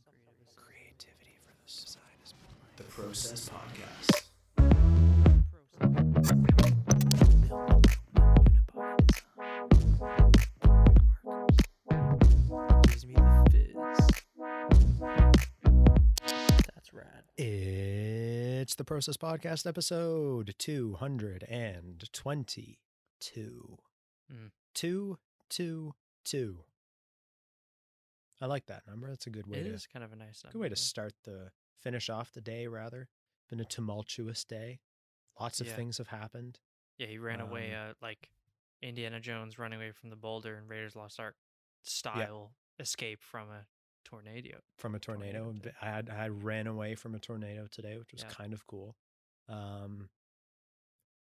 Some creative Creativity for the side is the Process Podcast. Gives me the fizz. That's rad. It's the Process Podcast episode 222. Mm. Two, two, two. I like that number. That's a good way It to is kind of a nice number. good way to start the finish off the day rather. Been a tumultuous day. Lots of Yeah. things have happened. Yeah, he ran away um, uh, like Indiana Jones running away from the boulder and Raiders Lost Ark style escape from a tornado. from a tornado. Tornado. I had I ran away from a tornado today, which was Yeah. kind of cool. Um,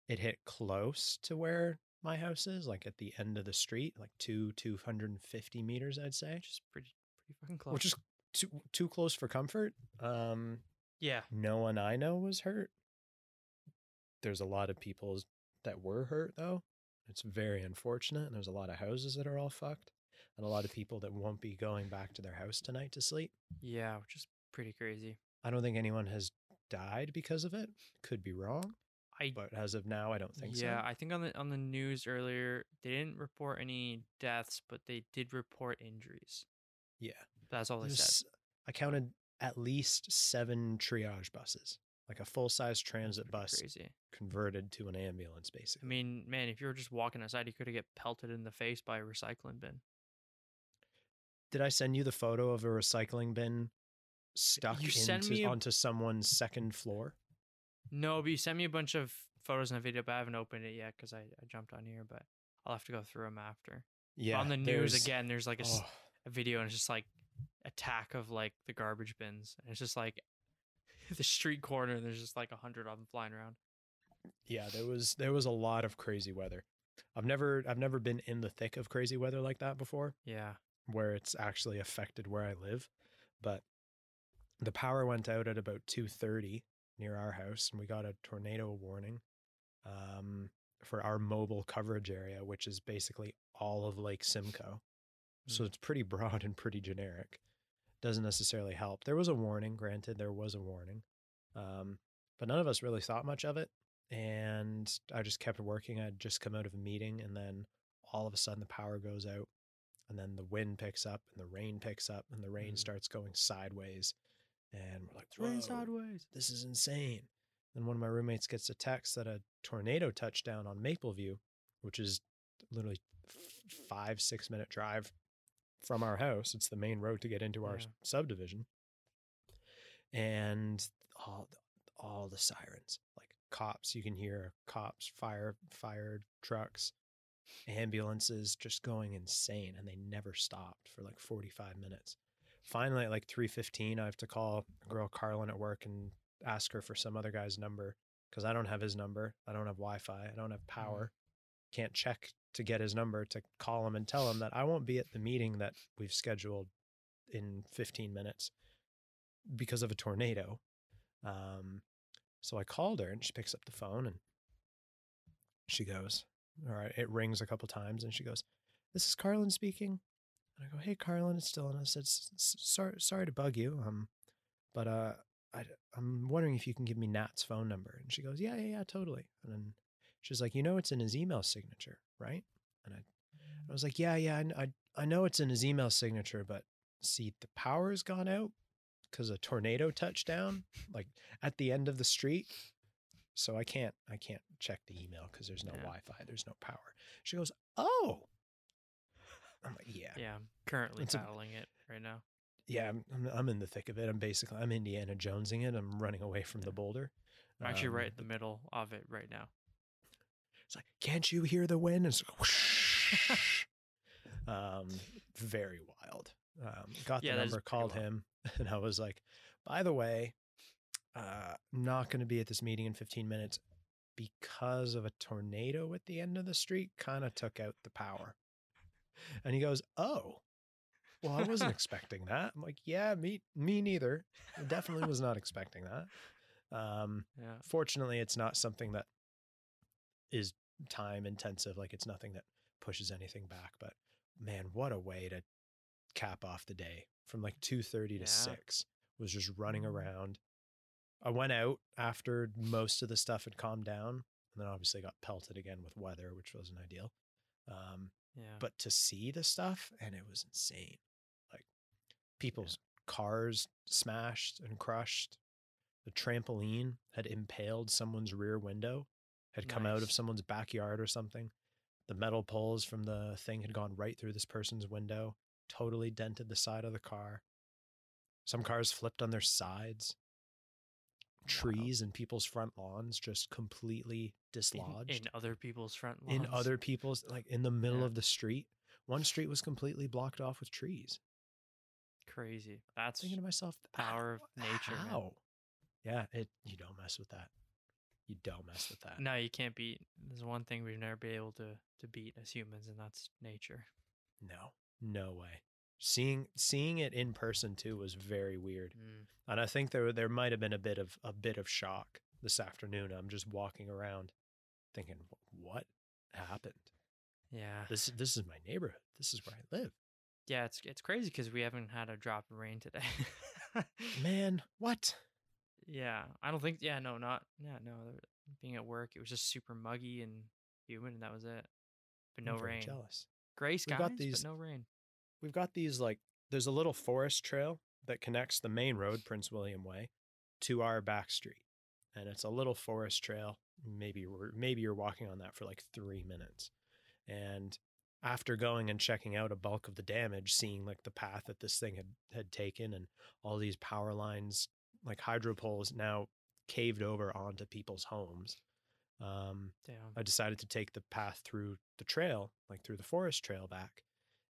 it hit close to where my house is, like at the end of the street, like two two hundred and fifty meters, I'd say, Which is pretty pretty fucking close. which is too too close for comfort. Um, yeah. no one I know was hurt. There's a lot of people that were hurt though. It's very unfortunate. And there's a lot of houses that are all fucked, and a lot of people that won't be going back to their house tonight to sleep. Yeah, which is pretty crazy. I don't think anyone has died because of it. Could be wrong, I but as of now, I don't think yeah, so. Yeah, I think on the on the news earlier they didn't report any deaths, but they did report injuries. Yeah, That's all they said. I counted at least seven triage buses, like a full size transit bus Crazy. converted to an ambulance, basically. I mean, man, if you were just walking outside, you could have get pelted in the face by a recycling bin. Did I send you the photo of a recycling bin stuck You into, onto someone's second floor? No, but you sent me a bunch of photos and a video, but I haven't opened it yet because I, I jumped on here. But I'll have to go through them after. But Yeah, on the news there's- again, there's like a, oh, a video and it's just like attack of like the garbage bins, and it's just like the street corner. And there's just like a hundred of them flying around. yeah, there was there was a lot of crazy weather. I've never I've never been in the thick of crazy weather like that before. Yeah, where it's actually affected where I live. But the power went out at about 2:30 near our house and we got a tornado warning um, for our mobile coverage area, which is basically all of Lake Simcoe. So Mm. it's pretty broad and pretty generic. Doesn't necessarily help. There was a warning, granted, there was a warning. Um, but none of us really thought much of it. And I just kept working. I'd just come out of a meeting and then all of a sudden the power goes out and then the wind picks up and the rain picks up and the rain Mhm. starts going sideways and we're like it's sideways. this is insane then one of my roommates gets a text that a tornado touched down on mapleview which is literally five six minute drive from our house it's the main road to get into our Yeah. subdivision and all all the sirens like cops you can hear cops fire fire trucks ambulances just going insane and they never stopped for like 45 minutes finally at like 3.15 i have to call a girl carlin at work and ask her for some other guy's number because i don't have his number i don't have wi-fi i don't have power can't check to get his number to call him and tell him that i won't be at the meeting that we've scheduled in 15 minutes because of a tornado um, so i called her and she picks up the phone and she goes all right it rings a couple times and she goes this is carlin speaking and i go hey carlin it's dylan. I said "S- s- sorry sorry to bug you um but uh I, i'm wondering if you can give me nat's phone number. And she goes yeah yeah yeah totally. And then she's like you know it's in his email signature right? And i, I was like yeah yeah I, I, I know it's in his email signature but see the power's gone out because a tornado touched down like at the end of the street so i can't i can't check the email because there's no Yeah. wi-fi there's no power. She goes oh i'm like yeah Yeah, I'm currently It's a- battling it right now. yeah I'm, I'm, I'm in the thick of it i'm basically i'm indiana jonesing it i'm running away from the boulder I'm actually Um, right in the middle of it right now. It's like, can't you hear the wind? It's like, whoosh. um, very wild. Um, got Yeah, the number, called him, and I was like, by the way, uh, not going to be at this meeting in 15 minutes because of a tornado at the end of the street. Kind of took out the power. And he goes, oh. Well, I wasn't expecting that. I'm like, yeah, me, me neither. I definitely was not expecting that. Um, Yeah. fortunately it's not something that is time intensive like it's nothing that pushes anything back but man what a way to cap off the day from like 2.30 to Yeah. 6 was just running Mm. around i went out after most of the stuff had calmed down and then obviously got pelted again with weather which wasn't ideal um, Yeah. but to see the stuff and it was insane. Like people's cars smashed and crushed. The trampoline had impaled someone's rear window had come out of someone's backyard or something. The metal poles from the thing had gone right through this person's window totally dented the side of the car. Some cars flipped on their sides Uh-huh. trees in people's front lawns just completely dislodged in other people's front lawns. in other people's like in the middle Yeah. of the street. One street was completely blocked off with trees. crazy. That's Thinking to myself, power of "How- nature, man." How? Yeah, it. You don't mess with that. You don't mess with that. no, you can't beat. There's one thing we've never been able to to beat as humans, and that's nature. No, no way. Seeing seeing it in person too was very weird, Mm. and I think there there might have been a bit of a bit of shock this afternoon. I'm just walking around, thinking, what happened? Yeah, This this is my neighborhood. This is where I live. yeah. It's it's crazy because we haven't had a drop of rain today. Man, what? Yeah, I don't think. Yeah, no, not. Yeah, no. Being at work, it was just super muggy and humid, and that was it. But no rain. Jealous. Gray skies, got these- but no rain. We've got these like there's a little forest trail that connects the main road prince william way to our back street and it's a little forest trail maybe we're, maybe you're walking on that for like three minutes and after going and checking out a bulk of the damage seeing like the path that this thing had had taken and all these power lines like hydro poles now caved over onto people's homes um Damn. I decided to take the path through the trail, like through the forest trail back.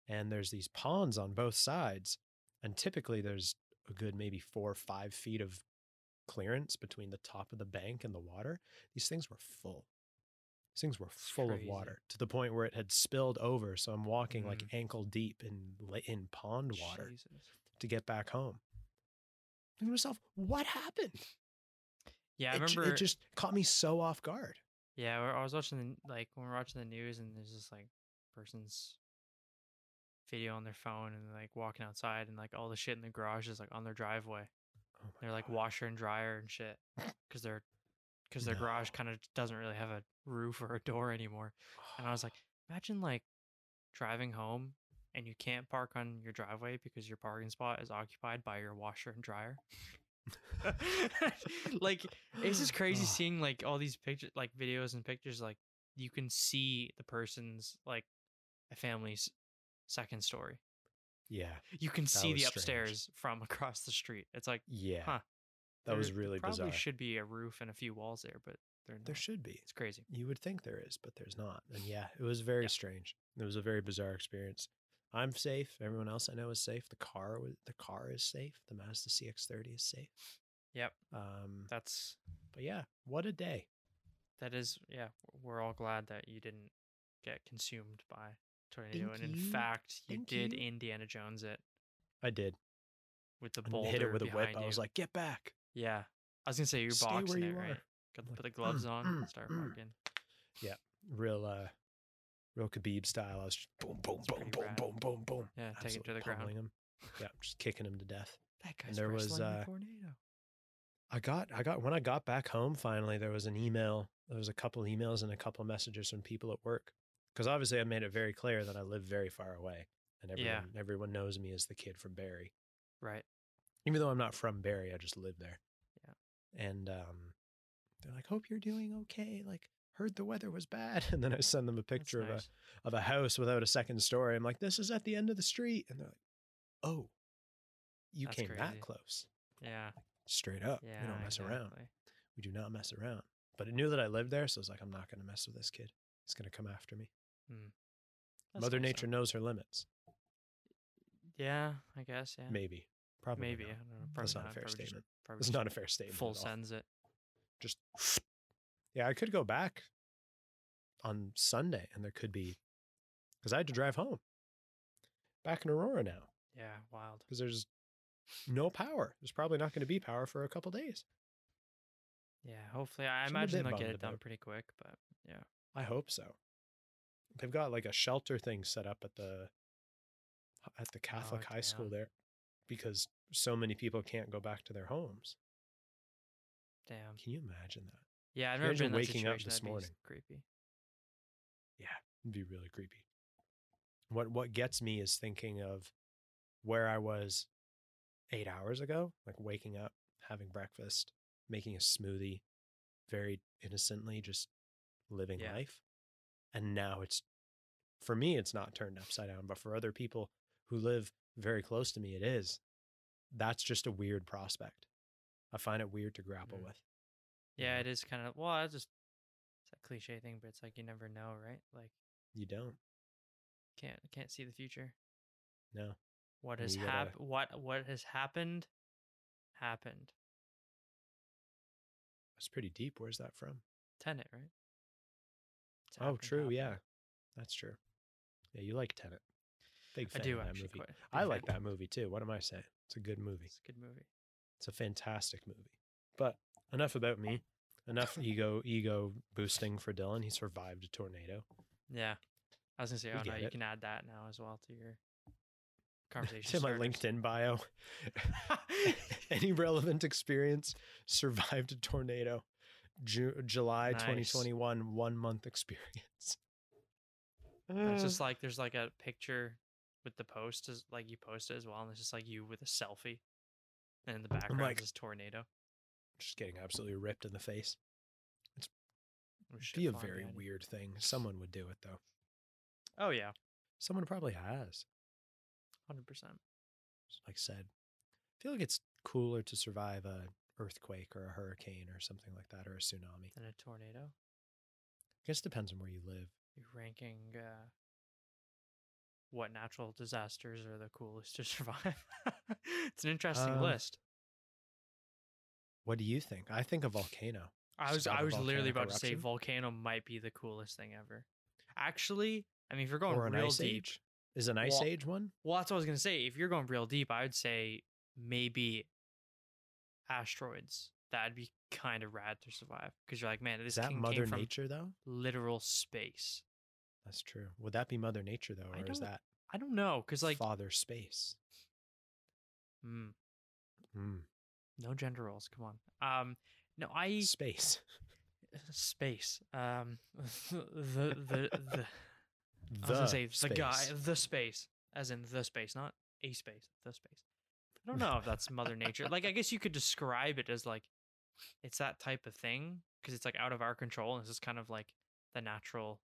And there's these ponds on both sides. And typically there's a good maybe four or five feet of clearance between the top of the bank and the water. These things were full. These things were full crazy. of water to the point where it had spilled over. So I'm walking like mm-hmm. ankle deep in in pond water Jesus. to get back home. Thinking to myself, what happened? Yeah, I it, remember. it just caught me so off guard. Yeah, I I was watching the, like when we're watching the news and there's this like person's video on their phone and like walking outside and like all the shit in the garage is like on their driveway. Oh They're like God. washer and dryer and shit because they're because their garage kind of doesn't really have a roof or a door anymore. And I was like, imagine like driving home and you can't park on your driveway because your parking spot is occupied by your washer and dryer. like it's just crazy ah. seeing like all these pictures like videos and pictures like you can see the person's like a family's second story yeah. you can see the strange. upstairs from across the street it's like Yeah. Huh. That was there- there really probably bizarre. should be a roof and a few walls there but they're not. There should be. it's crazy You would think there is, but there's not. And yeah, it was very Yeah. strange. It was a very bizarre experience. I'm safe. Everyone else I know is safe. The car was the car is safe. The Mazda CX-30 is safe. yep Um, that's but yeah, what a day. that is yeah we're all glad that you didn't get consumed by tornado Thank and in you. fact you Thank did you. indiana jones it I did. with the And boulder hit it with a whip. behind I was you. like, "Get back." yeah i was gonna say you're Stay boxing where it you right are. Got to like, put the gloves "Mm, on mm, and start mm." barking Real uh real Khabib style. I was just boom boom It's boom pretty boom rad. boom boom boom. Yeah, take it to absolutely the ground. pummeling him. Yeah, just kicking him to death. that guy's there was, wrestling a uh, tornado I got I got when I got back home finally there was an email there was a couple emails and a couple messages from people at work because obviously I made it very clear that I live very far away and everyone Yeah. everyone knows me as the kid from Barrie right. Even though I'm not from Barrie I just live there. Yeah. and um they're like hope you're doing okay. Like heard the weather was bad. And then I send them a That's picture of nice. a of a house without a second story. I'm like this is at the end of the street. And they're like oh you That's came that close. Yeah. Straight up. Yeah we don't mess around. we do not mess around. But it knew that I lived there, so I was like, I'm not going to mess with this kid. He's going to come after me. Hmm. That's Mother Nature knows her limits. yeah i guess yeah Maybe. Probably. maybe not. i don't know That's probably not a fair probably just- statement. probably It's not a fair statement. full sends it Just. Yeah, I could go back on Sunday, and there could be, because I had to drive home. Back in Aurora now, yeah wild because there's no power. There's probably not going to be power for a couple days. yeah hopefully i imagine they'll get it done about. pretty quick but yeah I hope so. They've got like a shelter thing set up at the at the oh, Catholic high school there. because so many people can't go back to their homes. Damn. Can you imagine that? Yeah, I've never been waking up this That'd be s- morning. Creepy. Yeah, it'd be really creepy. What what gets me is thinking of where I was eight hours ago, like waking up, having breakfast, making a smoothie, very innocently, just living Yeah. life. And now it's for me, it's not turned upside down, but for other people who live very close to me, it is. That's just a weird prospect. I find it weird to grapple Mm. with. Yeah, it is kind of well. I just it's a cliche thing, but it's like you never know, right? Like You don't. can't can't see the future. No. What has you gotta- hap- What what has happened? Happened. That's pretty deep. Where's that from? Tenet, right? Oh, true. Yeah, that's true. Yeah, you like Tenet. Big I fan do of that movie. I like fan. that movie too. What am I saying? It's a good movie. It's a good movie. It's a fantastic movie. But enough about me. Enough ego ego boosting for Dylan. He survived a tornado. Yeah, I was gonna say, oh no, you it. can add that now as well to your conversation. to my. LinkedIn bio. Any relevant experience survived a tornado. Ju- July Nice. 2021, one month experience. And it's Uh, just like there's like a picture with the post as like you post it as well, and it's just like you with a selfie, and in the background like- is tornado. just getting absolutely ripped in the face. with shit Be a very behind you. weird thing. Someone would do it though. Oh yeah, Someone probably has. hundred percent. Like said, I feel like it's cooler to survive a earthquake or a hurricane or something like that or a tsunami. And a tornado. I guess it depends on where you live. You're ranking uh, what natural disasters are the coolest to survive. it's an interesting Um, list. What do you think? I think a volcano. I was I was literally about to say volcano might be the coolest thing ever. Actually, I mean if you're going or real deep, age. Is an ice Well, age one? well that's what I was gonna say. If you're going real deep, I would say maybe asteroids. That'd be kind of rad to survive because you're like, man, this Is that Mother Nature though? literal space. That's true. Would that be Mother Nature though, or is that I don't know because like, Father Space? mm, Mm, no gender roles. Come on. Um, no, I space. space. Um, the the the. I was The gonna say the guy, the space, as in the space, not a space, the space. I don't know if that's Mother Nature. Like, I guess you could describe it as like it's that type of thing because it's like out of our control and it's just kind of like the natural,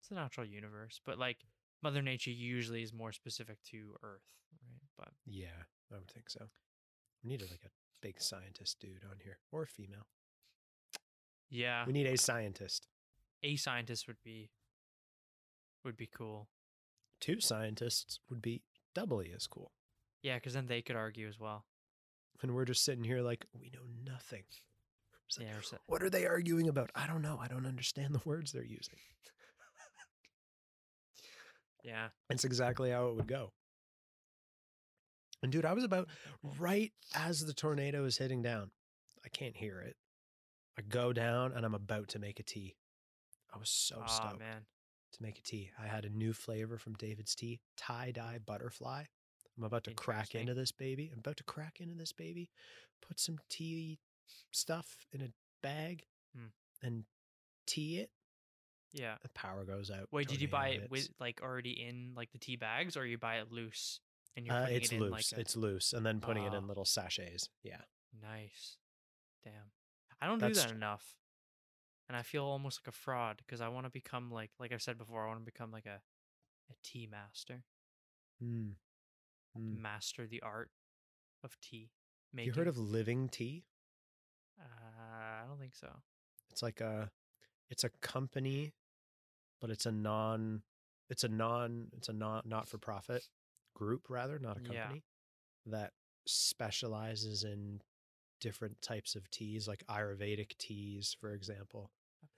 it's the natural universe. But like Mother Nature usually is more specific to Earth, right? But Yeah, I would think so. We need a, like a big scientist dude on here or a female. yeah, We need a scientist. a scientist would be would be cool. Two scientists would be doubly as cool. Yeah, because then they could argue as well. And we're just sitting here like we know nothing. Like, Yeah, so- what are they arguing about? I don't know. I don't understand the words they're using. yeah. That's exactly how it would go. And dude, I was about right as the tornado is hitting down. I can't hear it. I go down and I'm about to make a tea. I was so oh stoked man, to make a tea. I had a new flavor from David's Tea, tie dye butterfly. I'm about to crack into this baby. I'm about to crack into this baby. Put some tea stuff in a bag Hmm. and tea it. yeah. The power goes out. Wait, did you buy it with like already in like the tea bags, or you buy it loose and you're Uh, putting it's it in loose. like a- It's loose, and then putting it Ah. in little sachets. Yeah. nice? Damn, I don't do That's- that enough, and I feel almost like a fraud because I want to become like like I've said before, I want to become like a a tea master, Mm. Mm. master the art of tea making. you heard of Living Tea? Uh, I don't think so. It's like a, it's a company, but it's a non, it's a non, it's a non not for profit group rather, not a Yeah. company that specializes in different types of teas, like Ayurvedic teas, for example.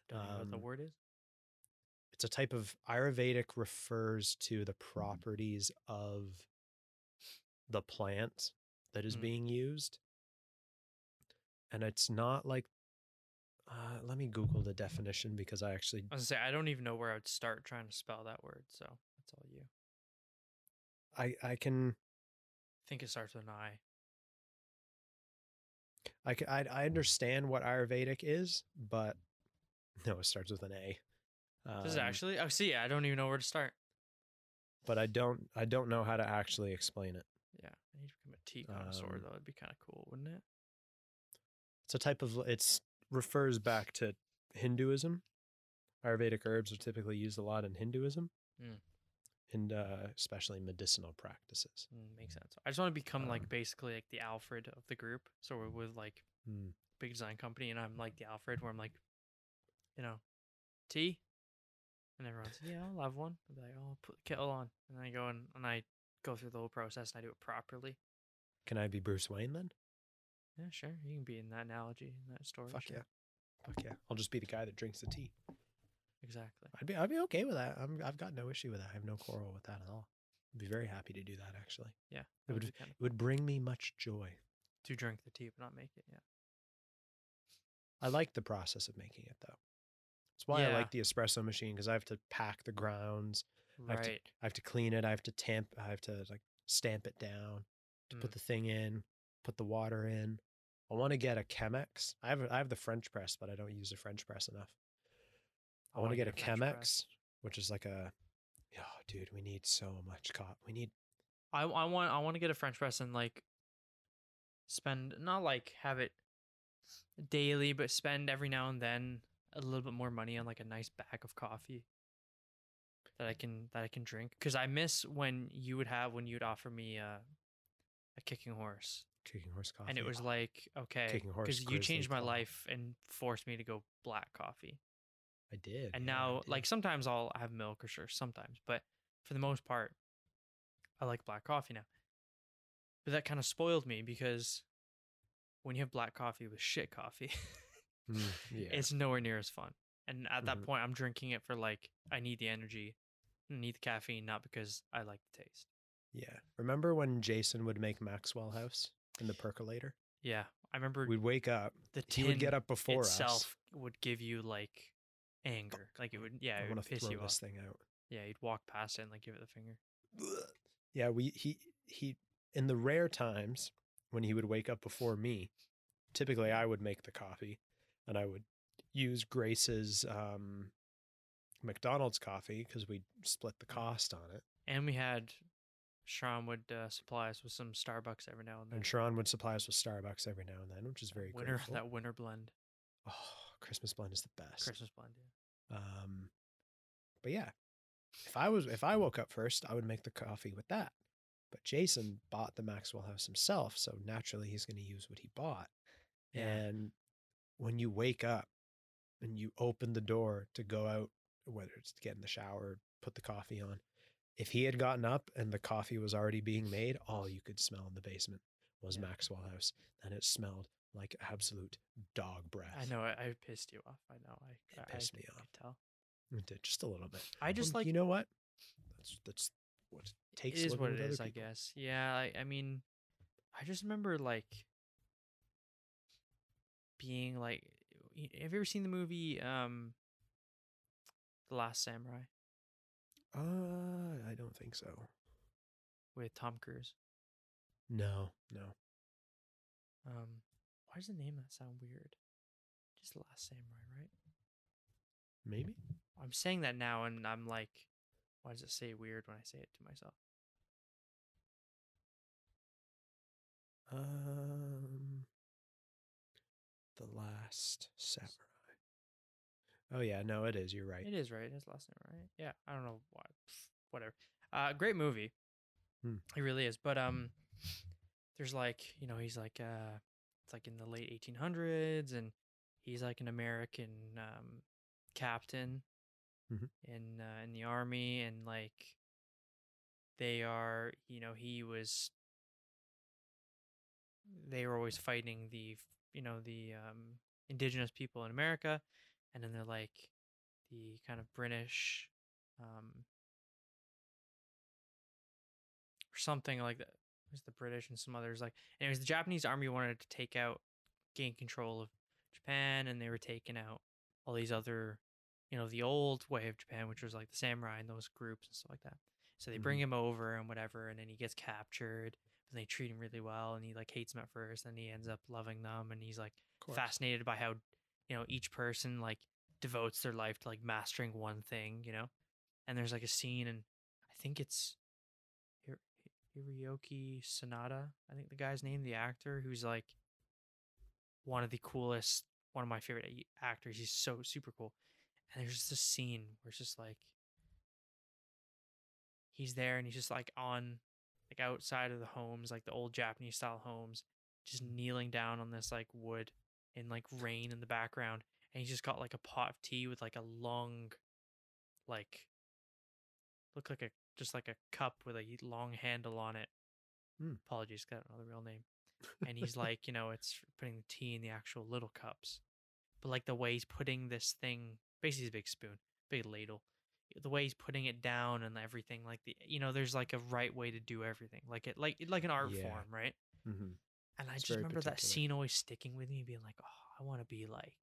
Don't know what the Um, word is. It's a type of Ayurvedic refers to the properties of the plant that is Mm. being used. And it's not like uh, let me Google the definition because I actually I was say I don't even know where I would start trying to spell that word, so that's all you. I I can think it starts with an I. I, ca- I I understand what Ayurvedic is, but no, it starts with an A. Does it Um, actually? Oh, see, I don't even know where to start. But I don't I don't know how to actually explain it. Yeah, I need to become a tea connoisseur Um, though. It'd be kind of cool, wouldn't it? It's a type of it's refers back to Hinduism. Ayurvedic herbs are typically used a lot in Hinduism, Mm. and uh, especially medicinal practices. Mm, makes sense. I just want to become Um, like basically like the Alfred of the group. So we're with like Mm. big design company, and I'm like the Alfred, where I'm like, you know, tea, and everyone's yeah, I'll have one. I'll be like, oh, put the kettle on, and then I go in and I go through the whole process and I do it properly. Can I be Bruce Wayne then? Yeah, sure, you can be in that analogy in that story. Fuck sure. yeah, fuck yeah! I'll just be the guy that drinks the tea. exactly. I'd be I'd be okay with that. I'm I've got no issue with that. I have no quarrel with that at all. I'd be very happy to do that actually. Yeah, It would it would bring me much joy. to drink the tea but not make it. Yeah, I like the process of making it though. That's why I like the espresso machine because I have to pack the grounds. I have to- right. I have to clean it. I have to tamp. I have to like stamp it down to put Mm. the thing in, put the water in. I want to get a Chemex. I have I have the French press, but I don't use the French press enough. I, want wanna to get a Chemex, press. which is like a. Oh, dude, we need so much cop. We need I I want I want to get a French press and like spend not like have it daily, but spend every now and then a little bit more money on like a nice bag of coffee that I can that I can drink. Because I miss when you would have when you'd offer me uh, a kicking horse, kicking horse coffee. and it was like okay, Kicking Horse because you changed my Claw. life and forced me to go black coffee. I did. And yeah, now, did. like sometimes I'll have milk or sure, sometimes, but for the most part, I like black coffee now. But that kind of spoiled me because when you have black coffee with shit coffee, Mm, yeah. it's nowhere near as fun. And at that Mhm. point, I'm drinking it for like I need the energy, I need the caffeine, not because I like the taste. Yeah. Remember when Jason would make Maxwell House in the percolator? Yeah, I remember We'd wake up. the He tin would get up before itself us. would give you like anger, like it would, yeah, I it would piss throw you this off. thing out. Yeah, you'd walk past it and like give it the finger. Yeah, we he he in the rare times when he would wake up before me, typically I would make the coffee and I would use Grace's um McDonald's coffee because we split the cost on it. And we had Sean would uh, supply us with some Starbucks every now and then. And Sharon would supply us with Starbucks every now and then, which is very winter grateful. that winter blend, Oh, Christmas blend is the best. Christmas blend. Yeah. Um, but yeah, if I was if I woke up first, I would make the coffee with that. But Jason bought the Maxwell House himself, so naturally he's going to use what he bought. Yeah. And when you wake up and you open the door to go out, whether it's to get in the shower, put the coffee on, if he had gotten up and the coffee was already being made, all you could smell in the basement was Yeah. Maxwell House, and it smelled like absolute dog breath. I know I, I pissed you off. I know. I It I, pissed I, me off. Tell. It did just a little bit. I just Well, like you know what? That's that's what it takes. it is what it. I guess. Yeah. I, I mean, I just remember like being like, have you ever seen the movie um, The Last Samurai Uh, I don't think so. with Tom Cruise? No, no. Um, why does the name that sound weird? Just Last Samurai, right? Maybe. I'm saying that now, and I'm like, why does it say weird when I say it to myself? Um, the last samurai. Oh yeah, no, it is. You're right. It is right. It is last name, right? Yeah. I don't know why. Whatever. Uh, great movie. Hmm. It really is. But um, there's like you know he's like uh, it's like in the late 1800s, and he's like an American um captain Mhm. in uh, in the army, and like they are you know he was they were always fighting the you know the um indigenous people in America and then they're like the kind of British um or something like that. It was the British and some others like anyways the Japanese army wanted to take out gain control of Japan and they were taking out all these other you know the old way of Japan which was like the samurai and those groups and stuff like that. So they bring him over and whatever and then he gets captured. and they treat him really well, and he like hates them at first, and he ends up loving them, and he's like fascinated by how you know each person like devotes their life to like mastering one thing, you know. And there's like a scene, and I think it's Hir- Hiroyuki Sanada. I think the guy's name, the actor, who's like one of the coolest, one of my favorite actors. He's so super cool. And there's just a scene where it's just like he's there, and he's just like on like outside of the homes, like the old Japanese style homes, just kneeling down on this like wood in like rain in the background and he's just got like a pot of tea with like a long like look like a just like a cup with a long handle on it Hmm. apologies got another real name and he's like you know it's putting the tea in the actual little cups but like the way he's putting this thing basically a big spoon big ladle the way he's putting it down and everything like the you know there's like a right way to do everything like it like like an art Yeah. form right Mhm. And i It's just remember that scene always sticking with me being like oh i want to be like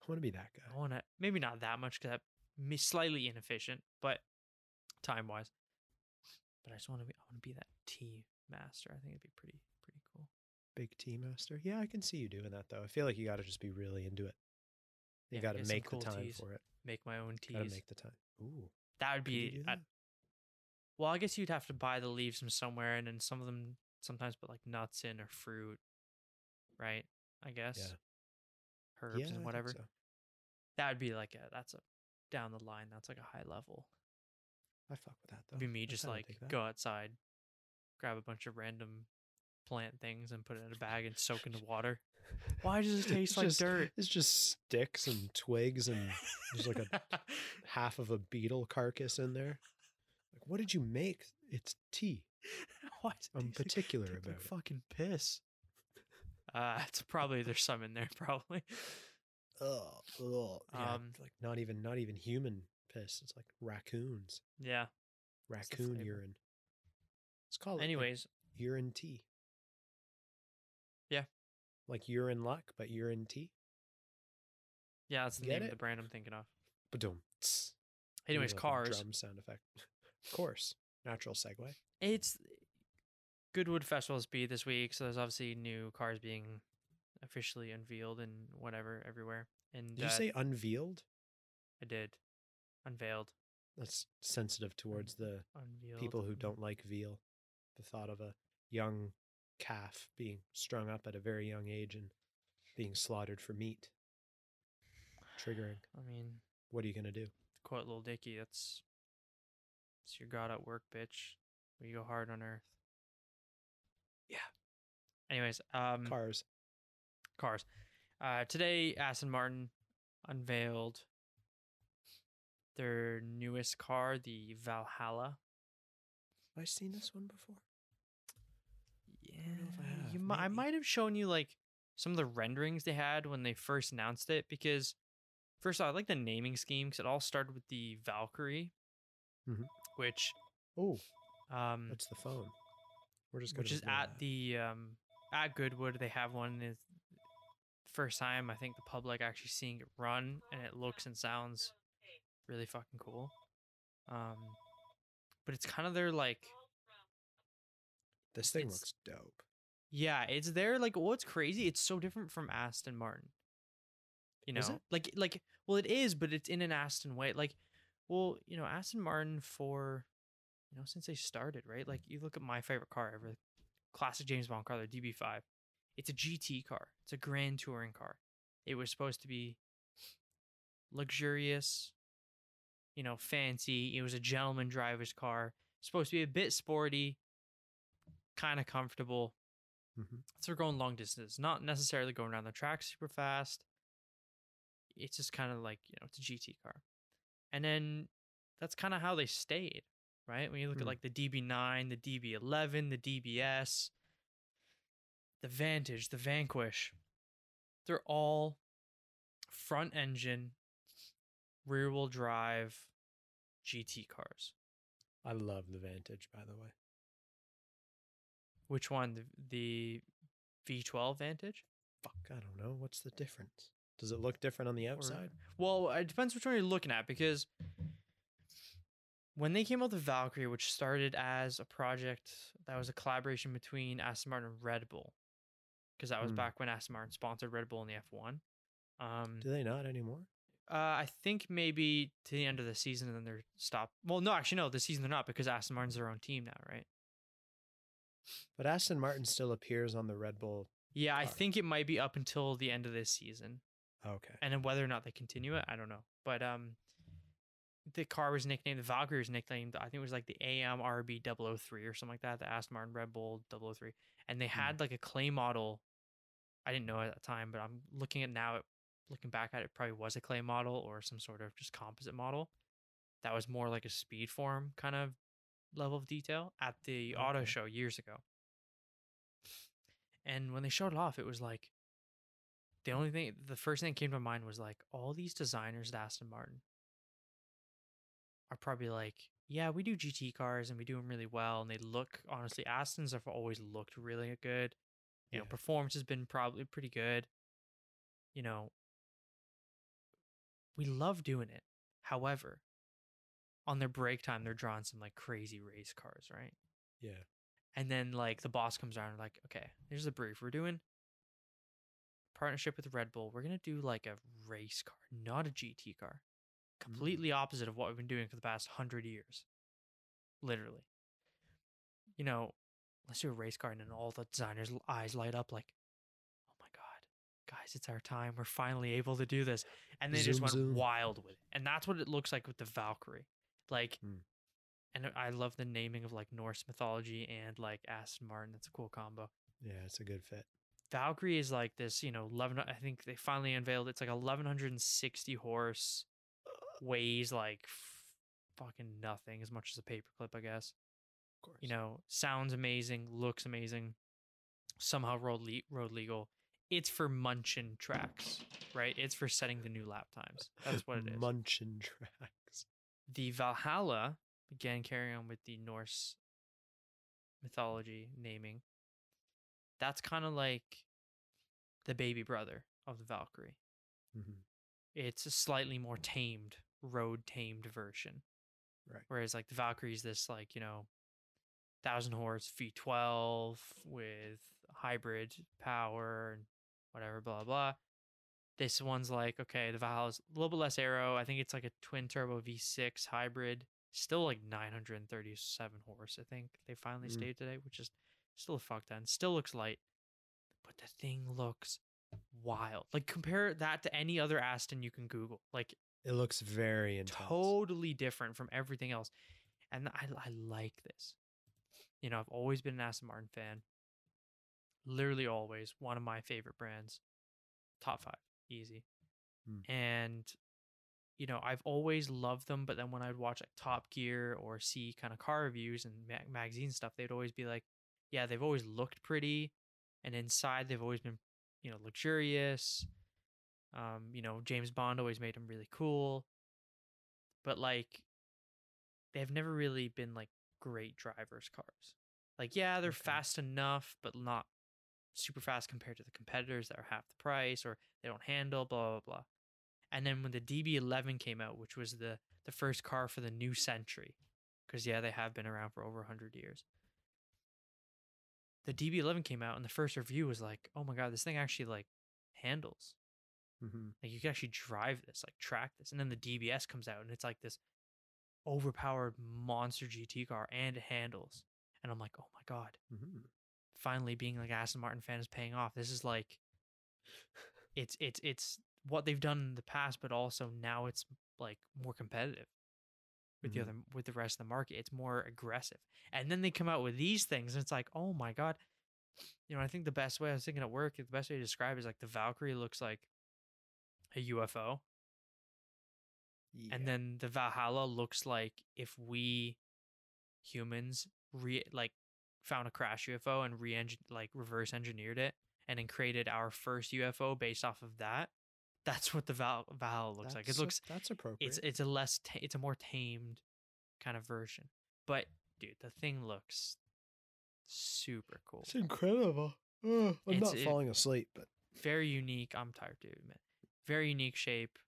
I want to be that guy. I want to maybe not that much because I'm slightly inefficient, but time wise. But I just want to be. I want to be that tea master. I think it'd be pretty pretty cool. Big tea master. Yeah, I can see you doing that though. I feel like you got to just be really into it. You Yeah, got to make cool the time teas. for it. Make my own Got to make the time. Ooh, that would be. I- that? well, I guess you'd have to buy the leaves from somewhere, and then some of them sometimes put like nuts in or fruit, right? I guess Yeah. herbs yeah, and whatever. so. That would be like a. That's a down the line. That's like a high level. I fuck with that though. It'd be me I just like go outside, grab a bunch of random plant things and put it in a bag and soak into water. Why does it It's taste like just- dirt? It's just sticks and twigs and there's like a half of a beetle carcass in there. Like, what did you make? It's tea. Why does I'm taste particular about it. fucking piss. Uh, it's probably there's some in there probably. Oh, ugh. Yeah, Um, like not even not even human piss. It's like raccoons, Yeah. the raccoon flavor. urine. It's called call like, Anyways, urine tea. Yeah. like urine luck, but urine tea. yeah, that's the Get name of it? the brand I'm thinking of. Ba-dum. Anyways, cars. Drum sound effect. of course, natural segue. It's Goodwood Festival Speed this week, so there's obviously new cars being officially unveiled and whatever everywhere. And Did uh, you say unveiled? I did unveiled, That's sensitive towards the unveiled. people who mm. don't like veal. The thought of a young calf being strung up at a very young age and being slaughtered for meat. Triggering. I mean, What are you gonna do? quote Lil Dicky, that's it's your God at work, bitch. We go hard on earth. Yeah. Anyways, um, Cars. cars. Uh, today, Aston Martin unveiled their newest car, the Valhalla. Have I seen this one before? Yeah, I have, you mi- I might have shown you like some of the renderings they had when they first announced it because first off, I like the naming scheme because it all started with the Valkyrie, Mhm. which Oh, um that's the phone. We're just which is at the um at Goodwood they have one is first time I think the public actually seeing it run and it looks and sounds really fucking cool. Um but it's kind of their like This thing looks dope. Yeah, it's there. Like, what's crazy? It's so different from Aston Martin. You know, like, like, well, it is, but it's in an Aston way. Like, well, you know, Aston Martin for, you know, since they started, right? Like, you look at my favorite car ever, classic James Bond car, the DB5. It's a GT car. It's a grand touring car. It was supposed to be luxurious, you know, fancy. It was a gentleman driver's car. Supposed to be a bit sporty, kind of comfortable. hmm So we're going long distance, not necessarily going around the track super fast. It's just kind of like, you know, it's a GT car. And then that's kind of how they stayed, right? When you look at Hmm. like the DB9, the DB11, the DBS, the Vantage, the Vanquish, they're all front engine, rear wheel drive GT cars. I love the Vantage, by the way. Which one? The, the V12 Vantage? Fuck, I don't know. What's the difference? Does it look different on the Or- outside? Well, it depends which one you're looking at because when they came out with Valkyrie, which started as a project that was a collaboration between Aston Martin and Red Bull, because that was Hmm. back when Aston Martin sponsored Red Bull in the F1. Um, Do they not anymore? uh, I think maybe to the end of the season, and then they're stopped. Well, no, actually, no, the season they're not because Aston Martin's their own team now, right? But Aston Martin still appears on the Red Bull. Yeah, I think it might be up until the end of this season. Okay. and then whether or not they continue it, I don't know. But um, the car was nicknamed the Valkyrie was nicknamed. I think it was like the AMRB 003 or something like that. The Aston Martin Red Bull 003, and they hmm. had like a clay model. I didn't know at that time, but I'm looking at now. It, looking back at it, probably was a clay model or some sort of just composite model. That was more like a speed form kind of level of detail at the auto show years ago. And when they showed it off, it was like the only thing, the first thing that came to mind was like all these designers at Aston Martin are probably like, yeah, we do GT cars and we do them really well, and they look honestly, Aston's have always looked really good. You know, performance has been probably pretty good. You know, we love doing it. However, on their break time, they're drawing some like crazy race cars, right? Yeah. And then like the boss comes around and like, okay, here's the brief. We're doing partnership with Red Bull. We're gonna do like a race car, not a GT car. Completely opposite of what we've been doing for the past hundred years. Literally. You know, let's do a race car and then all the designers' eyes light up like, oh my god, guys, it's our time. We're finally able to do this. And they just went zoom. wild with it. And that's what it looks like with the Valkyrie. Like Hmm. and I love the naming of like Norse mythology and like Aston Martin. That's a cool combo. Yeah, it's a good fit. Valkyrie is like this, you know, 11 I think they finally unveiled it's like 1160 horse weighs like f- fucking nothing as much as a paperclip, I guess. Of course. You know, sounds amazing, looks amazing. Somehow road le- road legal. It's for munchin tracks, right? It's for setting the new lap times. That's what it is. Munchin tracks. the Valhalla, again carrying on with the Norse mythology naming, that's kind of like the baby brother of the Valkyrie. hmm It's a slightly more tamed, road tamed version. Right. Whereas like the Valkyrie is this like, you know, thousand horse V12 with hybrid power and whatever, blah blah. This one's like, okay, the Valhalla's a little bit less aero. I think it's like a twin turbo V6 hybrid. Still like 937 horse, I think they finally Mm. stated today, which is still a fuck ton. Still looks light. But the thing looks wild. Like compare that to any other Aston you can Google. Like It looks very intense. totally different from everything else. And I, I like this. You know, I've always been an Aston Martin fan. Literally always one of my favorite brands. Top five, easy. Hmm. And, you know, I've always loved them. But then when I'd watch like Top Gear or see kind of car reviews and mag- magazine stuff, they'd always be like, yeah, they've always looked pretty. And inside, they've always been, you know, luxurious. Um, you know, James Bond always made them really cool. But like they've never really been like great drivers cars. Like yeah, they're Okay. fast enough, but not super fast compared to the competitors that are half the price or they don't handle blah blah blah. And then when the DB11 came out, which was the the first car for the new century, because yeah, they have been around for over 100 years. The DB11 came out and the first review was like, "Oh my god, this thing actually like handles." Hmm Like you can actually drive this, like track this. And then the DBS comes out and it's like this overpowered monster GT car and it handles. And I'm like, oh my God. hmm Finally being like Aston Martin fan is paying off. This is like it's it's it's what they've done in the past, but also now it's like more competitive with Mhm. the other with the rest of the market. It's more aggressive. And then they come out with these things and it's like, oh my God. You know, I think the best way I was thinking at work, the best way to describe it is like the Valkyrie looks like a UFO. Yeah. and then the Valhalla looks like if we humans re like found a crash UFO and re like reverse engineered it and then created our first UFO based off of that. That's what the Val- Valhalla looks like. It That's a- looks that's appropriate. it's it's a less ta- it's a more tamed kind of version. But dude, the thing looks super cool. It's incredible. Ugh, I'm It's- not it- falling asleep, but Very unique. I'm tired to admit. Very unique shape.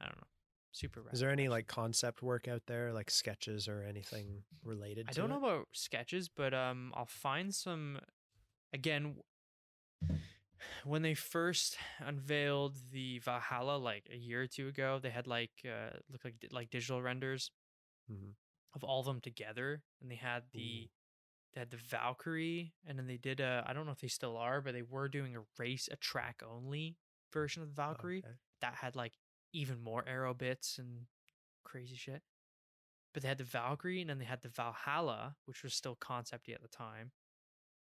I don't know. super rad. Is there any like concept work out there, like sketches or anything related? I don't know about sketches, but um, I'll find some. Again, when they first unveiled the Valhalla like a year or two ago, they had like uh, look like like digital renders Mhm. of all of them together, and they had the Ooh. they had the Valkyrie, and then they did a I don't know if they still are, but they were doing a race, a track only version of the Valkyrie Okay. that had like even more arrow bits and crazy shit. But they had the Valkyrie and then they had the Valhalla, which was still concepty at the time.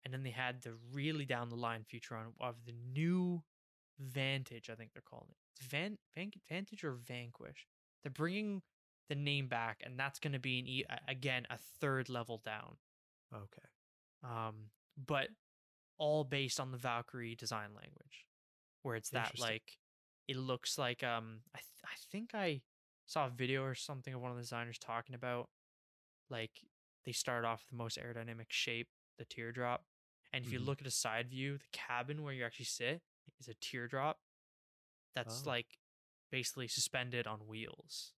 And then they had the really down the line feature on of the new Vantage, I think they're calling it. It's Van, Van Vantage or Vanquish. They're bringing the name back, and that's going to be an e- again a third level down. Okay. Um, but all based on the Valkyrie design language, where it's that like it looks like um I th- I think I saw a video or something of one of the designers talking about like they start off with the most aerodynamic shape, the teardrop, and if you Mhm. look at a side view, the cabin where you actually sit is a teardrop that's Oh. like basically suspended on wheels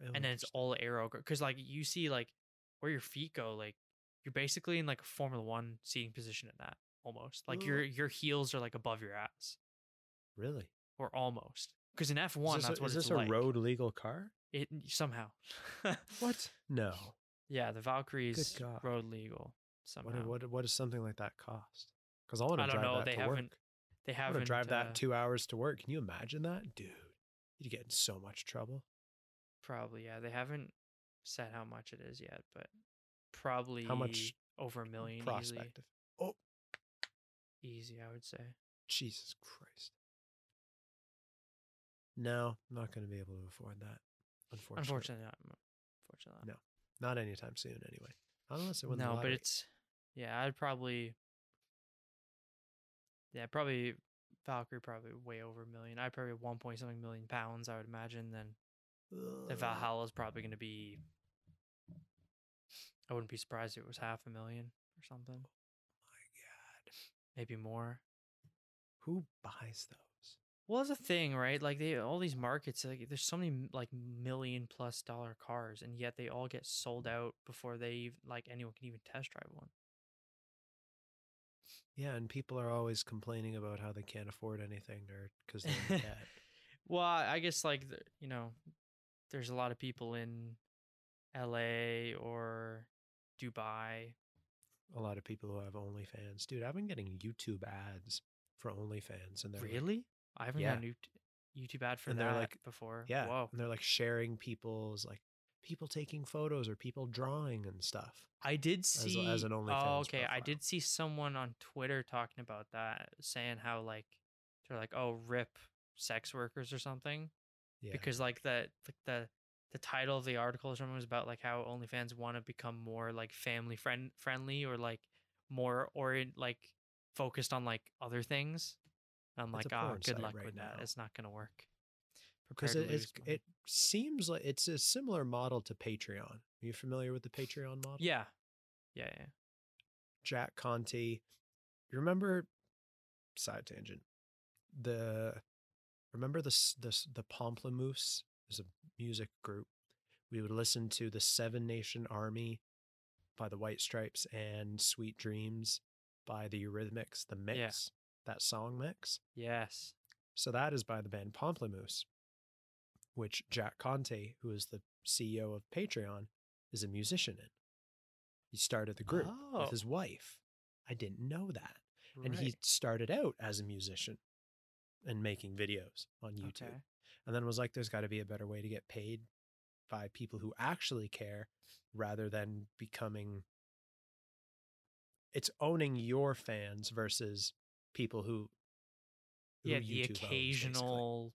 Oh, and then it's all aero because like you see like where your feet go like you're basically in like a formula one seating position in that almost like your your heels are like above your ass really. or almost because in f1 Is this, that's a, what is this a like road legal car? it somehow What? No. yeah the valkyries road legal What, somehow what what does something like that cost? Because I want to drive know, that they to haven't- work. they haven't want to drive uh, that two hours to work. Can you imagine that, dude? You'd get in so much trouble. probably yeah they haven't said how much it is yet but probably How much over a million Prospective. Oh, easy i would say Jesus Christ. No, I'm not going to be able to afford that. Unfortunately. unfortunately not unfortunately not. No. Not anytime soon, anyway. Unless I win the no, but it's yeah. I'd probably yeah, probably Valkyrie probably way over a million. I probably one point something million pounds. I would imagine. Then the Valhalla is probably going to be. I wouldn't be surprised if it was half a million or something. Maybe more. Who buys those? Well, that's a thing, right? Like they all these markets, like there's so many like million plus dollar cars, and yet they all get sold out before they even, like anyone can even test drive one. Yeah, and people are always complaining about how they can't afford anything or because they're in debt. Well, I I guess like you know, there's a lot of people in L.A. or Dubai. A lot of people who have OnlyFans. Dude, I've been getting YouTube ads for OnlyFans and they're like- Really? I haven't Yeah. a YouTube ad for And that they're like- before. yeah. Whoa. And they're like sharing people's like people taking photos or people drawing and stuff. I did see. as an OnlyFans. oh, OnlyFans okay. I did see someone on Twitter talking about that, saying how like they're like, oh, rip sex workers or something. Yeah. because like the like the the title of the article or something was about like how OnlyFans want to become more like family friend friendly or like more orient like focused on like other things. I'm It's like, oh, good luck right with that. It's not gonna work. because it, to it's, lose money. it seems like it's a similar model to Patreon. Are you familiar with the Patreon model? yeah, yeah, yeah. Jack Conte. You remember? Side tangent. The remember the the the Pomplamoose is a music group. We would listen to the Seven Nation Army by the White Stripes and Sweet Dreams by the Eurythmics. The mix, that song mix. Yes. So that is by the band Pomplamoose, which Jack Conte, who is the CEO of Patreon, is a musician in. He started the group Oh. with his wife. I didn't know that. And he started out as a musician and making videos on YouTube. Okay. And then was like, there's got to be a better way to get paid by people who actually care rather than becoming. It's owning your fans versus people who. who Yeah, the owns, occasional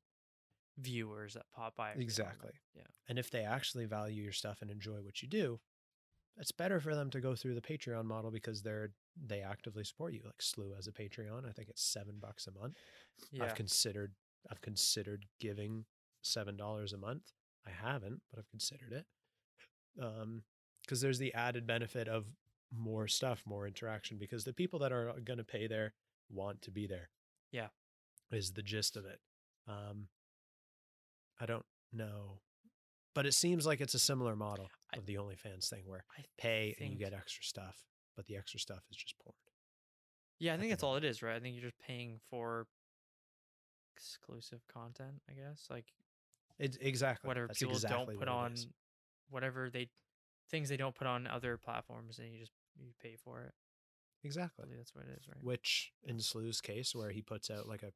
viewers that pop by. every now and then. Exactly. Yeah. And if they actually value your stuff and enjoy what you do, it's better for them to go through the Patreon model because they're they actively support you. Like Slew as a Patreon, I think it's seven bucks a month. Yeah. I've considered I've considered giving seven dollars a month. I haven't, but I've considered it. Um, because there's the added benefit of more stuff, more interaction. Because the people that are going to pay there want to be there. Yeah. is the gist of it. Um, I don't know, but it seems like it's a similar model I- of the OnlyFans thing where I pay and you get extra stuff, but the extra stuff is just porn. Yeah, I think that's all it is, right? I think you're just paying for exclusive content, I guess. Like It's exactly whatever That's people exactly don't put on whatever they things they don't put on other platforms and you just you pay for it. Exactly. that's what it is, right? Which in Slew's case, where he puts out like a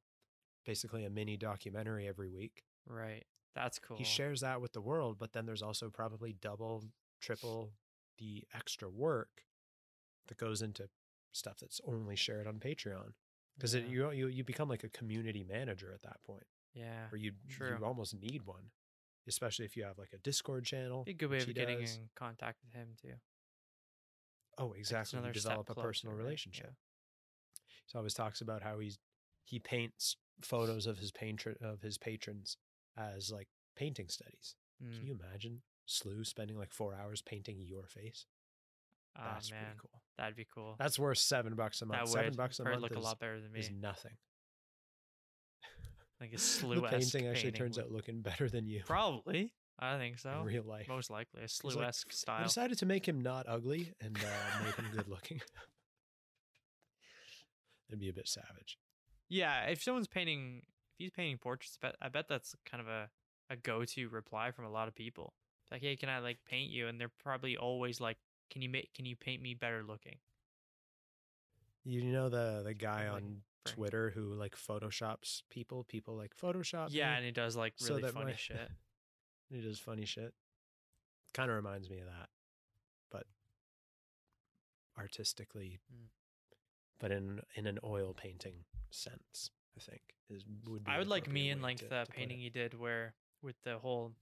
basically a mini documentary every week, Right. That's cool. he shares that with the world. But then there's also probably double, triple the extra work that goes into stuff that's only shared on Patreon. Because yeah. you you you become like a community manager at that point, yeah. or you you almost need one, especially if you have like a Discord channel. Be a good way of getting does. in contact with him too. Oh, Like, exactly. Step develop a closer, personal right? relationship. Yeah. He always talks about how he's he paints photos of his patron of his patrons as like painting studies. Mm. Can you imagine Slew spending like four hours painting your face? Ah, That's man, pretty cool. That'd be cool. That's worth seven bucks a month. that seven would bucks a month look is, a lot better than me. is nothing. Like a slew. the painting actually turns out looking better than you Probably. I think in so. real life. Most likely a slew like, esque I decided to make him not ugly and uh, make him good looking. It'd be a bit savage. Yeah, if someone's painting, if he's painting portraits, bet I bet that's kind of a, a go to reply from a lot of people. Like, hey, can I like paint you? And they're probably always like, can you make, can you paint me better looking? You know the the guy Like, on. Twitter who like photoshops people. People like Photoshop. yeah, and he does like really that funny my- shit. he does funny shit. Kind of reminds me of that, but artistically, Mm. but in in an oil painting sense. I think is would be I would like me in like to- the to painting you did where with the whole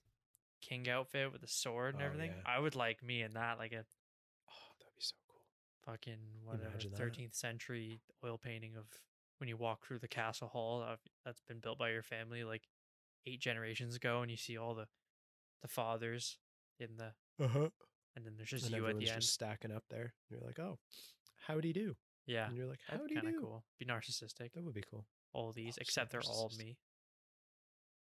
king outfit with the sword and Oh, everything. yeah. I would like me in that, like a Oh, that'd be so cool. Fucking whatever imagine that? 13th century oil painting of when you walk through the castle hall of, that's been built by your family like eight generations ago and you see all the the fathers in the Uh huh. and then there's just And you at everyone's the end just stacking up there. You're like, oh, how'd he do? yeah And you're like, that'd how'd be kind do? of cool be narcissistic That would be cool. all these except they're all me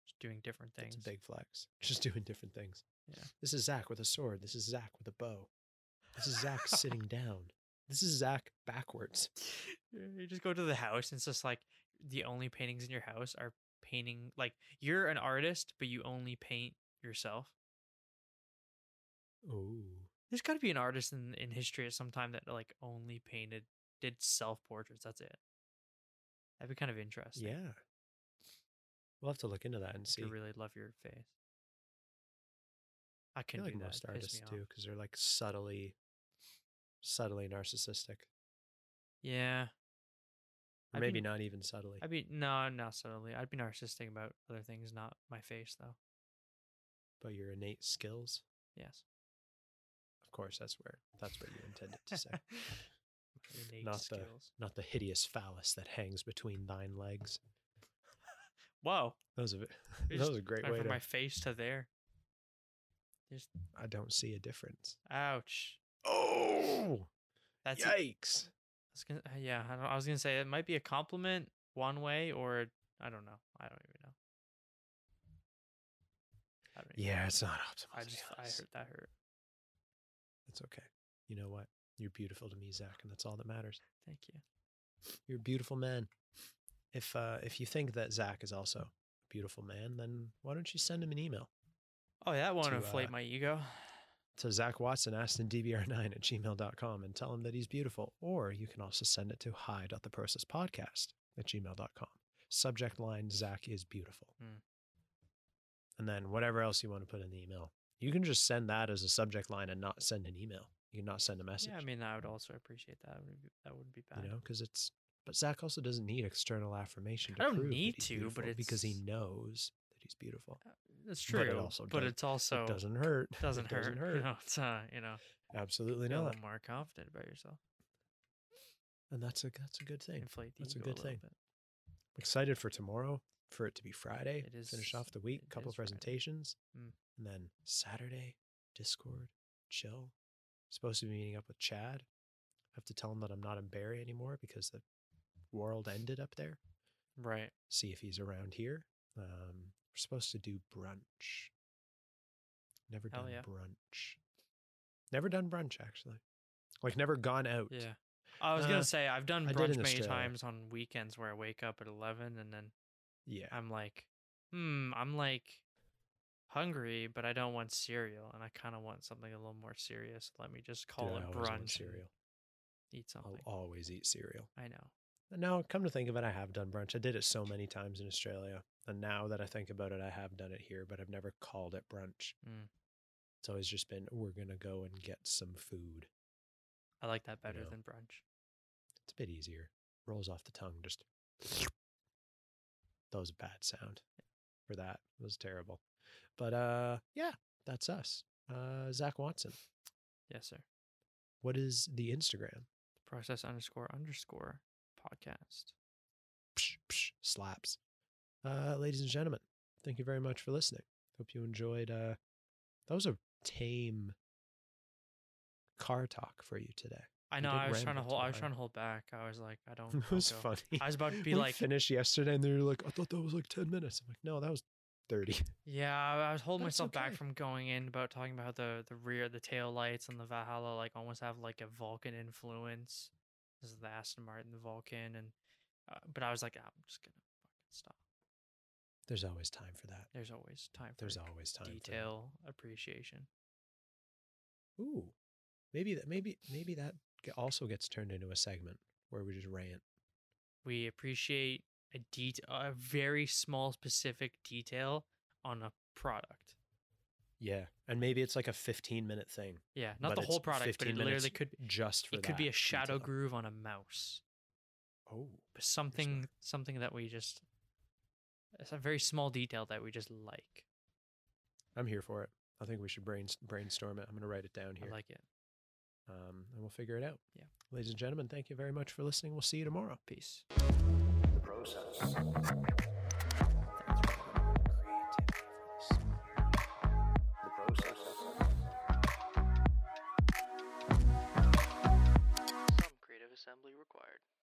just doing different things a big flex. Just doing different things. Yeah. This is Zak with a sword. This is Zak with a bow. This is Zak sitting down. This is Zak backwards. you just go to the house and it's just like the only paintings in your house are painting like you're an artist but you only paint yourself Oh. there's got to be an artist in, in history at some time that like only painted did self portraits that's it that'd be kind of interesting Yeah. We'll have to look into that and to see. really love your face i I can feel like most artists do because they're like subtly, subtly narcissistic. yeah Or I'd maybe be- not even subtly. i'd be no not subtly i'd be narcissistic about other things not my face though But your innate skills, yes of course, that's where that's what you intended to say. Innate Not the- skills. not the hideous phallus that hangs between thine legs. whoa Those are a ve- You that just was a great uh, way from to. my face to there just I don't see a difference. ouch Oh, that's yikes! I was gonna, uh, yeah, I, don't, I was gonna say it might be a compliment one way, or I don't know. I don't even know. Don't even Yeah, know. it's not optimal. I just I heard that hurt. It's okay. You know what? You're beautiful to me, Zak, and that's all that matters. Thank you. You're a beautiful man. If uh, if you think that Zak is also a beautiful man, then why don't you send him an email Oh yeah, want to To, inflate uh, my ego. To Zak Watson, AstonDBR9 at gmail.com and tell him that he's beautiful. Or you can also send it to hi.theprocesspodcast at gmail.com. Subject line Zak is beautiful. Hmm. And then whatever else you want to put in the email. You can just send that as a subject line and not send an email. You can not send a message. Yeah, I mean I would also appreciate that. Would be, that wouldn't be bad. you know, because it's. But Zak also doesn't need external affirmation. To I don't need to, but beautiful because he knows that he's beautiful. That's but true. it also but does- it's also it doesn't hurt. Doesn't hurt. Doesn't You know, it's uh, you know, Absolutely a not. more confident about yourself. And that's a that's a good thing. Inflate the That's a good little thing. bit. excited for tomorrow for it to be Friday. It is- finish off the week, it couple presentations, Mm. and then Saturday Discord chill. Supposed to be meeting up with Chad. I have to tell him that I'm not in Barrie anymore because the world ended up there. Right. See if he's around here. Um, we're supposed to do brunch Never Hell done yeah. brunch. Never done brunch actually. Like never gone out. Yeah. I was Uh, gonna say I've done brunch many times on weekends where I wake up at eleven and then Yeah. I'm like, hmm, I'm like hungry, but I don't want cereal, and I kind of want something a little more serious. Let me just call Dude, it brunch. cereal. Eat something. I'll always eat cereal. I know. No, come to think of it, I have done brunch. I did it so many times in Australia. And now that I think about it, I have done it here, but I've never called it brunch. Mm. It's always just been, we're going to go and get some food. I like that better know. than brunch. It's a bit easier. Rolls off the tongue. Just that was a bad sound for that. It was terrible. But uh, yeah, that's us. Uh, Zak Watson. Yes, sir. What is the Instagram? Process underscore underscore podcast. Psh, psh, slaps. Uh, ladies and gentlemen, thank you very much for listening. Hope you enjoyed. Uh, that was a tame car talk for you today. I know. I was trying to hold. too I was trying to hold back. I was like, I don't. it was go. funny. I was about to be we like, finished yesterday, and they were like, "I thought that was like ten minutes." I'm like, "No, that was 30. Yeah, I was holding That's myself back from going in about talking about the the rear, the tail lights, and the Valhalla like almost have like a Vulcan influence. This is the Aston Martin, the Vulcan, and uh, but I was like, "Ah, I'm just gonna fucking stop. There's always time for that. There's always time for There's always time. for detail appreciation. Ooh, maybe that. Maybe maybe that also gets turned into a segment where we just rant. We appreciate a detail, a very small specific detail on a product. Yeah, and maybe it's like a 15 minute thing Yeah, not the whole product, but 15 it literally could just for it could be a shadow detail. groove on a mouse. Oh, but something something that we just it's a very small detail that we just like. I'm here for it. I think we should brain, brainstorm it. I'm going to write it down here, I like it. um, and we'll figure it out. Yeah. ladies and gentlemen, thank you very much for listening. We'll see you tomorrow. Peace. The process. required.